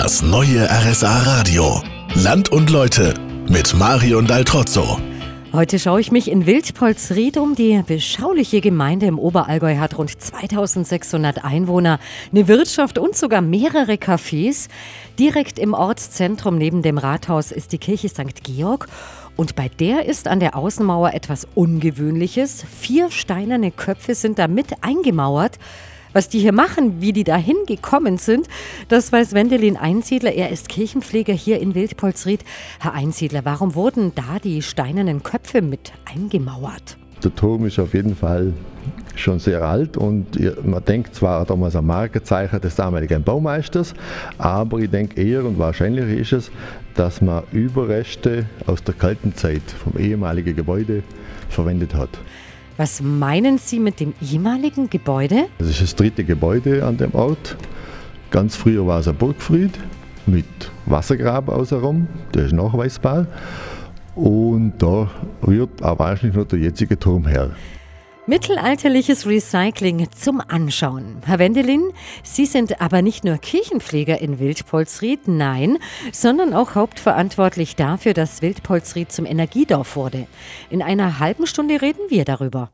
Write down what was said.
Das neue RSA Radio. Land und Leute mit Marion Daltrozzo. Heute schaue ich mich in Wildpolsried um. Die beschauliche Gemeinde im Oberallgäu hat rund 2600 Einwohner, eine Wirtschaft und sogar mehrere Cafés. Direkt im Ortszentrum neben dem Rathaus ist die Kirche St. Georg. Und bei der ist an der Außenmauer etwas Ungewöhnliches. Vier steinerne Köpfe sind da mit eingemauert. Was die hier machen, wie die dahin gekommen sind, das weiß Wendelin Einsiedler. Er ist Kirchenpfleger hier in Wildpolsried. Herr Einsiedler, warum wurden da die steinernen Köpfe mit eingemauert? Der Turm ist auf jeden Fall schon sehr alt und man denkt zwar damals ein Markenzeichen des damaligen Baumeisters, aber ich denke eher und wahrscheinlicher ist es, dass man Überreste aus der kalten Zeit vom ehemaligen Gebäude verwendet hat. Was meinen Sie mit dem ehemaligen Gebäude? Das ist das dritte Gebäude an dem Ort. Ganz früher war es ein Burgfried mit Wassergraben außenrum, der ist nachweisbar. Und da rührt auch wahrscheinlich noch der jetzige Turm her. Mittelalterliches Recycling zum Anschauen. Herr Wendelin, Sie sind aber nicht nur Kirchenpfleger in Wildpolsried, nein, sondern auch hauptverantwortlich dafür, dass Wildpolsried zum Energiedorf wurde. In einer halben Stunde reden wir darüber.